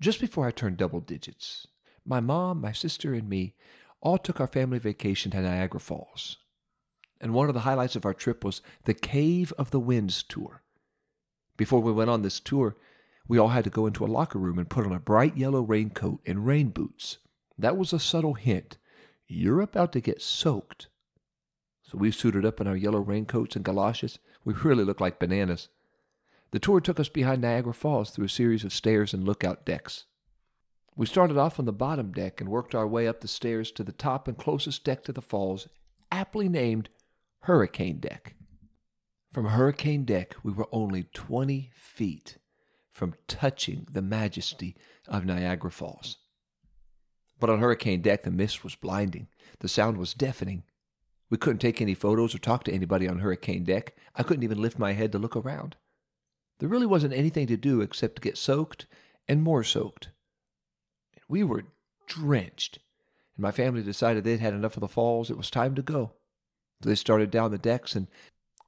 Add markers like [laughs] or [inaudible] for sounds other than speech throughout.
Just before I turned double digits, my mom, my sister, and me all took our family vacation to Niagara Falls. And one of the highlights of our trip was the Cave of the Winds tour. Before we went on this tour, we all had to go into a locker room and put on a bright yellow raincoat and rain boots. That was a subtle hint. You're about to get soaked. So we suited up in our yellow raincoats and galoshes. We really looked like bananas. The tour took us behind Niagara Falls through a series of stairs and lookout decks. We started off on the bottom deck and worked our way up the stairs to the top and closest deck to the falls, aptly named Hurricane Deck. From Hurricane Deck, we were only 20 feet from touching the majesty of Niagara Falls. But on Hurricane Deck, the mist was blinding. The sound was deafening. We couldn't take any photos or talk to anybody on Hurricane Deck. I couldn't even lift my head to look around. There really wasn't anything to do except to get soaked and more soaked. We were drenched, and my family decided they'd had enough of the falls. It was time to go. So they started down the decks, and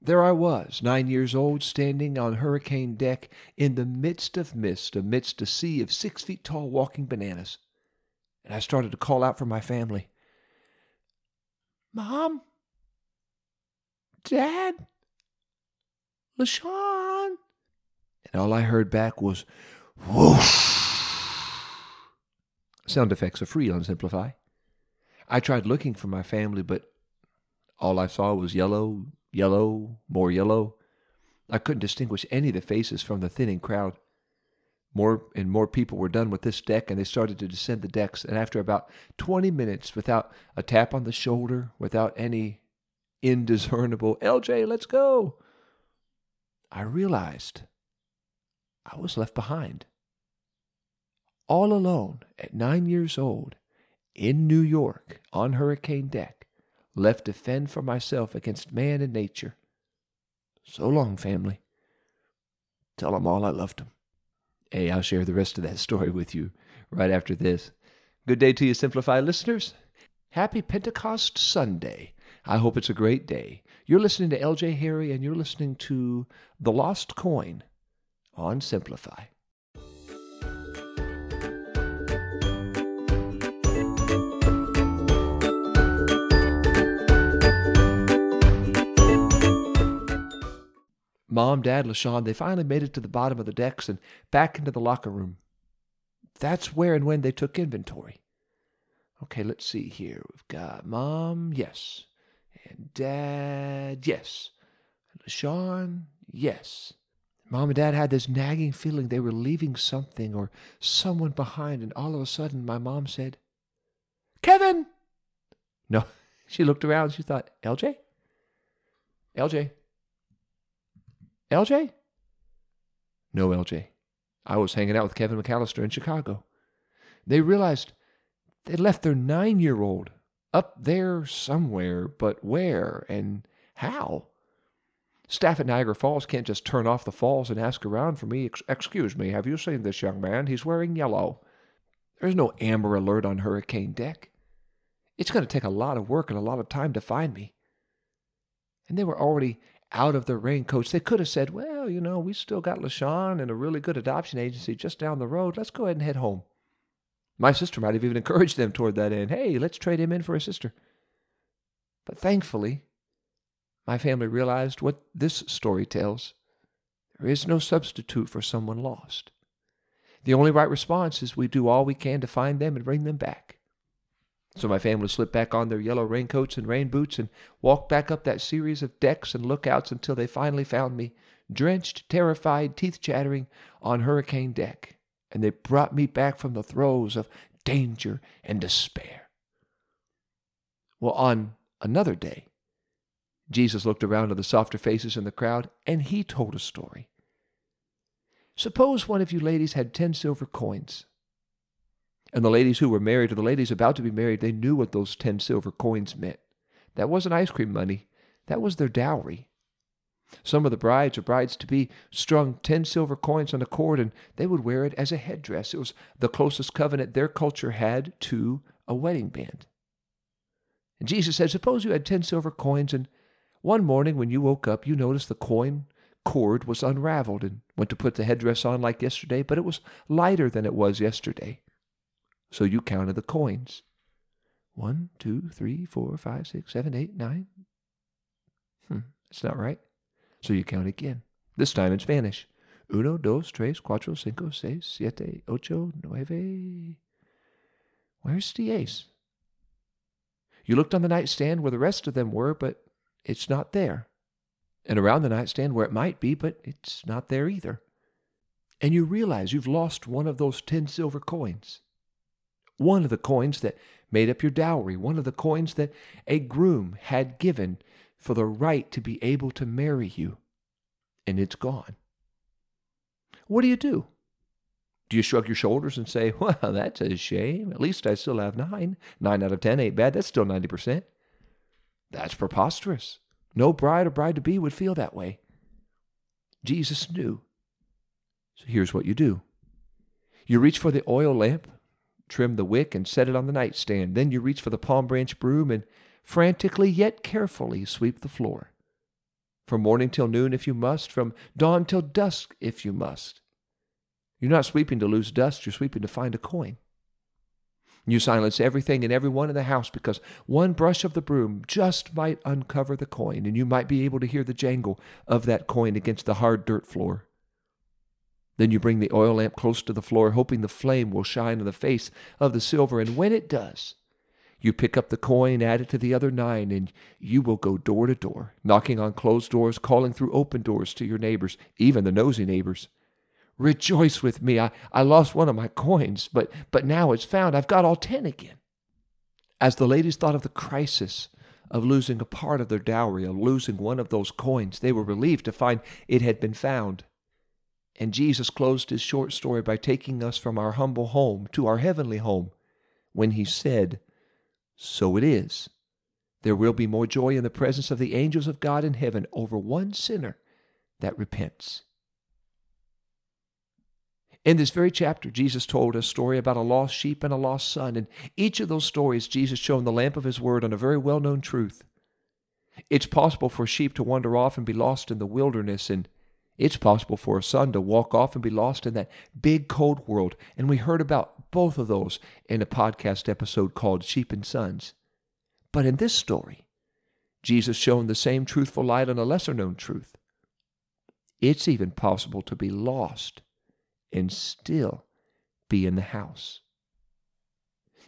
there I was, nine years old, standing on hurricane deck in the midst of mist, amidst a sea of six feet tall walking bananas. And I started to call out for my family Mom? Dad? LaShawn? And all I heard back was whoosh. Sound effects are free on Simplify. I tried looking for my family, but all I saw was yellow, yellow, more yellow. I couldn't distinguish any of the faces from the thinning crowd. More and more people were done with this deck, and they started to descend the decks. And after about 20 minutes, without a tap on the shoulder, without any indiscernible, LJ, let's go, I realized I was left behind all alone at nine years old in New York on hurricane deck, left to fend for myself against man and nature. So long, family. Tell 'em all I loved 'em. Hey, I'll share the rest of that story with you right after this. Good day to you, Simplify listeners. Happy Pentecost Sunday. I hope it's a great day. You're listening to LJ Harry, and you're listening to The Lost Coin on Simplify. Mom, Dad, LaShawn, they finally made it to the bottom of the decks and back into the locker room. That's where and when they took inventory. Okay, let's see here. We've got Mom, yes. And Dad, yes. And LaShawn, yes. Mom and Dad had this nagging feeling they were leaving something or someone behind, and all of a sudden my mom said, Kevin! No, [laughs] she looked around. She thought, LJ? LJ, LJ? No, LJ. I was hanging out with Kevin McAllister in Chicago. They realized they'd left their nine year old up there somewhere, but where and how? Staff at Niagara Falls can't just turn off the falls and ask around for me. Excuse me, have you seen this young man? He's wearing yellow. There's no Amber Alert on Hurricane Deck. It's going to take a lot of work and a lot of time to find me. And they were already out of their raincoats. They could have said, well, you know, we still got LaShawn and a really good adoption agency just down the road. Let's go ahead and head home. My sister might have even encouraged them toward that end. Hey, let's trade him in for a sister. But thankfully, my family realized what this story tells. There is no substitute for someone lost. The only right response is we do all we can to find them and bring them back. So my family slipped back on their yellow raincoats and rain boots and walked back up that series of decks and lookouts until they finally found me, drenched, terrified, teeth chattering, on hurricane deck. And they brought me back from the throes of danger and despair. Well, on another day, Jesus looked around at the softer faces in the crowd and he told a story. Suppose one of you ladies had ten silver coins and the ladies who were married or the ladies about to be married, they knew what those 10 silver coins meant. That wasn't ice cream money, that was their dowry. Some of the brides or brides to be strung 10 silver coins on a cord and they would wear it as a headdress. It was the closest covenant their culture had to a wedding band. And Jesus said, Suppose you had 10 silver coins and one morning when you woke up, you noticed the coin cord was unraveled and went to put the headdress on like yesterday, but it was lighter than it was yesterday. So you counted the coins. One, two, three, four, five, six, seven, eight, nine. Hmm, that's not right. So you count again, this time in Spanish. Uno, dos, tres, cuatro, cinco, seis, siete, ocho, nueve. Where's the ace? You looked on the nightstand where the rest of them were, but it's not there. And around the nightstand where it might be, but it's not there either. And you realize you've lost one of those ten silver coins. One of the coins that made up your dowry, one of the coins that a groom had given for the right to be able to marry you. And it's gone. What do you do? Do you shrug your shoulders and say, Well, [laughs] that's a shame. At least I still have nine. Nine out of ten ain't bad. That's still 90%. That's preposterous. No bride or bride to be would feel that way. Jesus knew. So here's what you do you reach for the oil lamp, trim the wick, and set it on the nightstand. Then you reach for the palm branch broom and frantically yet carefully sweep the floor. From morning till noon if you must, from dawn till dusk if you must. You're not sweeping to lose dust, you're sweeping to find a coin. You silence everything and everyone in the house because one brush of the broom just might uncover the coin, and you might be able to hear the jangle of that coin against the hard dirt floor. Then you bring the oil lamp close to the floor, hoping the flame will shine on the face of the silver, and when it does, you pick up the coin, add it to the other nine, and you will go door to door, knocking on closed doors, calling through open doors to your neighbors, even the nosy neighbors. Rejoice with me. I, I lost one of my coins, but, but now it's found. I've got all ten again. As the ladies thought of the crisis of losing a part of their dowry, of losing one of those coins, they were relieved to find it had been found. And Jesus closed his short story by taking us from our humble home to our heavenly home when he said, So it is. There will be more joy in the presence of the angels of God in heaven over one sinner that repents. In this very chapter, Jesus told a story about a lost sheep and a lost son. In each of those stories, Jesus shone the lamp of his word on a very well known truth. It's possible for sheep to wander off and be lost in the wilderness, and it's possible for a son to walk off and be lost in that big cold world. And we heard about both of those in a podcast episode called Sheep and Sons. But in this story, Jesus shone the same truthful light on a lesser known truth. It's even possible to be lost and still be in the house.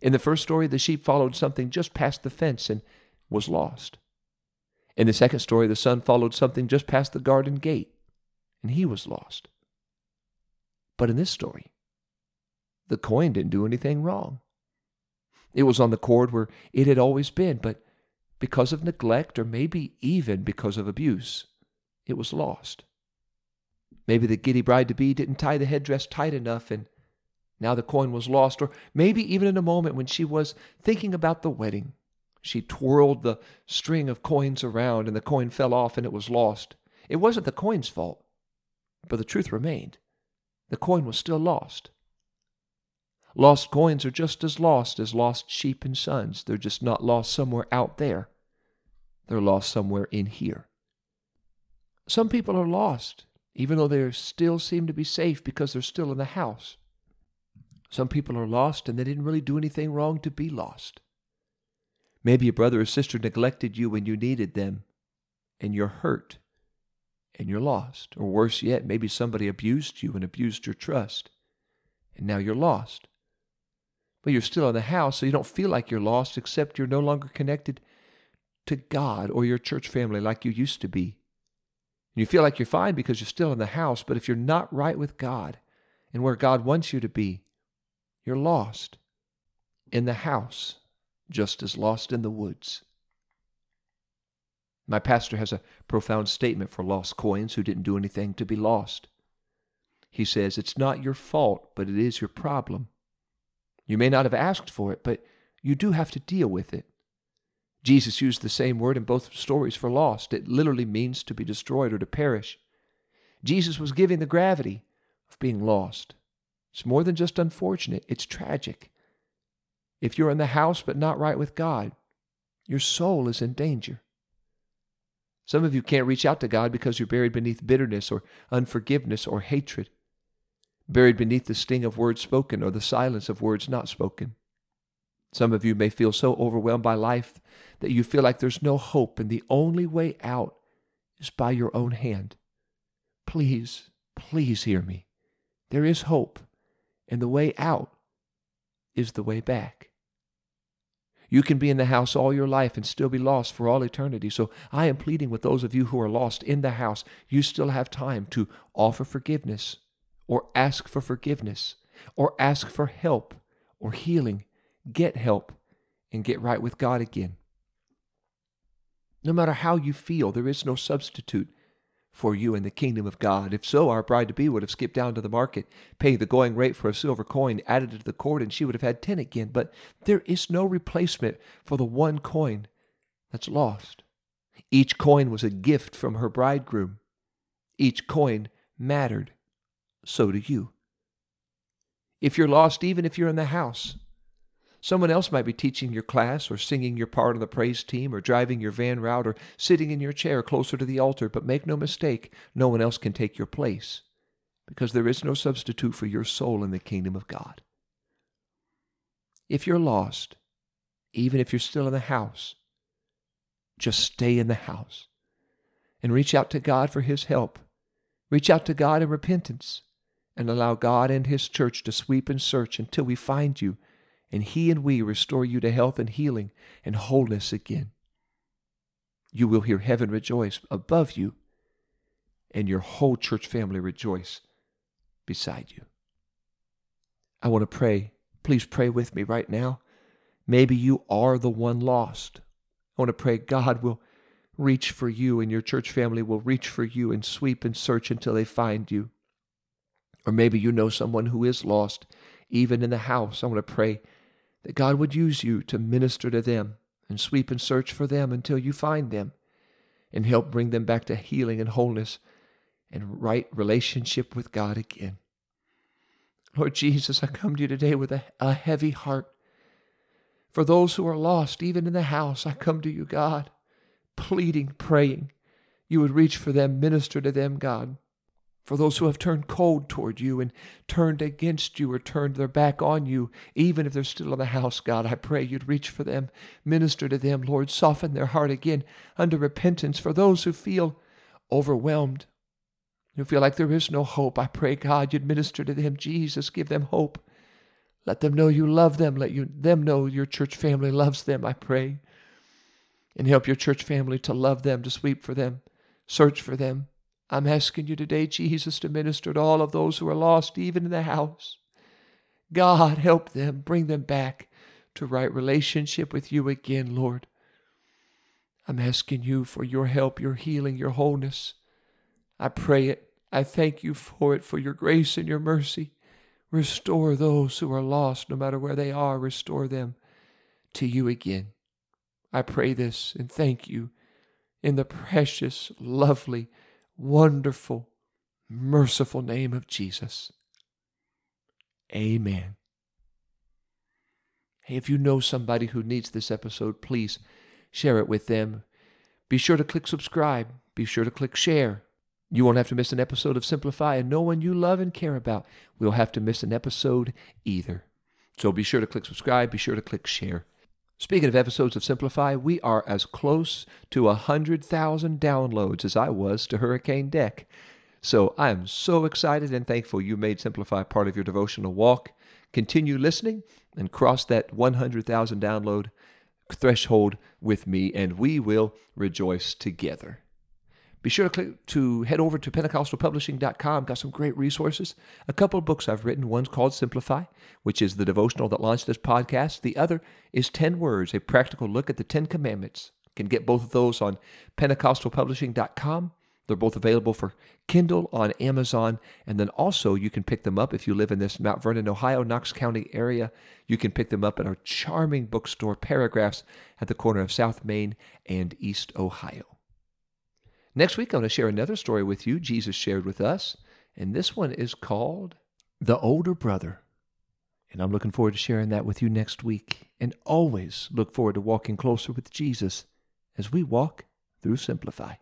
In the first story, the sheep followed something just past the fence and was lost. In the second story, the son followed something just past the garden gate and he was lost. But in this story, the coin didn't do anything wrong. It was on the cord where it had always been, but because of neglect or maybe even because of abuse, it was lost. Maybe the giddy bride to be didn't tie the headdress tight enough and now the coin was lost. Or maybe even in a moment when she was thinking about the wedding, she twirled the string of coins around and the coin fell off and it was lost. It wasn't the coin's fault, but the truth remained. The coin was still lost. Lost coins are just as lost as lost sheep and sons. They're just not lost somewhere out there. They're lost somewhere in here. Some people are lost even though they still seem to be safe because they're still in the house. Some people are lost and they didn't really do anything wrong to be lost. Maybe a brother or sister neglected you when you needed them, and you're hurt, and you're lost. Or worse yet, maybe somebody abused you and abused your trust, and now you're lost. But you're still in the house, so you don't feel like you're lost, except you're no longer connected to God or your church family like you used to be. You feel like you're fine because you're still in the house, but if you're not right with God and where God wants you to be, you're lost in the house, just as lost in the woods. My pastor has a profound statement for lost coins who didn't do anything to be lost. He says, It's not your fault, but it is your problem. You may not have asked for it, but you do have to deal with it. Jesus used the same word in both stories for lost. It literally means to be destroyed or to perish. Jesus was giving the gravity of being lost. It's more than just unfortunate, it's tragic. If you're in the house but not right with God, your soul is in danger. Some of you can't reach out to God because you're buried beneath bitterness or unforgiveness or hatred, buried beneath the sting of words spoken or the silence of words not spoken. Some of you may feel so overwhelmed by life that you feel like there's no hope and the only way out is by your own hand. Please, please hear me. There is hope, and the way out is the way back. You can be in the house all your life and still be lost for all eternity. So I am pleading with those of you who are lost in the house, you still have time to offer forgiveness or ask for forgiveness or ask for help or healing. Get help and get right with God again. No matter how you feel, there is no substitute for you in the kingdom of God. If so, our bride to be would have skipped down to the market, paid the going rate for a silver coin, added it to the cord, and she would have had ten again. But there is no replacement for the one coin that's lost. Each coin was a gift from her bridegroom. Each coin mattered. So do you. If you're lost, even if you're in the house, Someone else might be teaching your class or singing your part on the praise team or driving your van route or sitting in your chair closer to the altar, but make no mistake, no one else can take your place because there is no substitute for your soul in the kingdom of God. If you're lost, even if you're still in the house, just stay in the house and reach out to God for His help. Reach out to God in repentance and allow God and His church to sweep and search until we find you and He and we restore you to health and healing and wholeness again. You will hear heaven rejoice above you, and your whole church family rejoice beside you. I want to pray. Please pray with me right now. Maybe you are the one lost. I want to pray God will reach for you and your church family will reach for you and sweep and search until they find you. Or maybe you know someone who is lost, even in the house. I want to pray that God would use you to minister to them and sweep and search for them until you find them and help bring them back to healing and wholeness and right relationship with God again. Lord Jesus, I come to you today with a, a heavy heart. For those who are lost, even in the house, I come to you, God, pleading, praying. You would reach for them, minister to them, God for those who have turned cold toward you and turned against you or turned their back on you, even if they're still in the house, God, I pray you'd reach for them, minister to them, Lord, soften their heart again under repentance. For those who feel overwhelmed, who feel like there is no hope, I pray, God, you'd minister to them. Jesus, give them hope. Let them know you love them. Let you, them know your church family loves them, I pray. And help your church family to love them, to sweep for them, search for them I'm asking you today, Jesus, to minister to all of those who are lost, even in the house. God, help them, bring them back to right relationship with you again, Lord. I'm asking you for your help, your healing, your wholeness. I pray it. I thank you for it, for your grace and your mercy. Restore those who are lost, no matter where they are, restore them to you again. I pray this and thank you in the precious, lovely, wonderful, merciful name of Jesus. Amen. Hey, if you know somebody who needs this episode, please share it with them. Be sure to click subscribe. Be sure to click share. You won't have to miss an episode of Simplify, and no one you love and care about will have to miss an episode either. So be sure to click subscribe. Be sure to click share. Speaking of episodes of Simplify, we are as close to a 100,000 downloads as I was to Hurricane Deck. So I am so excited and thankful you made Simplify part of your devotional walk. Continue listening and cross that 100,000 download threshold with me, and we will rejoice together. Be sure to click to head over to pentecostalpublishing.com. Got some great resources. A couple of books I've written. One's called Simplify, which is the devotional that launched this podcast. The other is 10 Words, a practical look at the 10 Commandments. You can get both of those on pentecostalpublishing.com. They're both available for Kindle on Amazon. And then also, you can pick them up if you live in this Mount Vernon, Ohio, Knox County area. You can pick them up at our charming bookstore, Paragraphs, at the corner of South Main and East Ohio. Next week, I'm going to share another story with you Jesus shared with us, and this one is called The Older Brother. And I'm looking forward to sharing that with you next week, and always look forward to walking closer with Jesus as we walk through Simplify.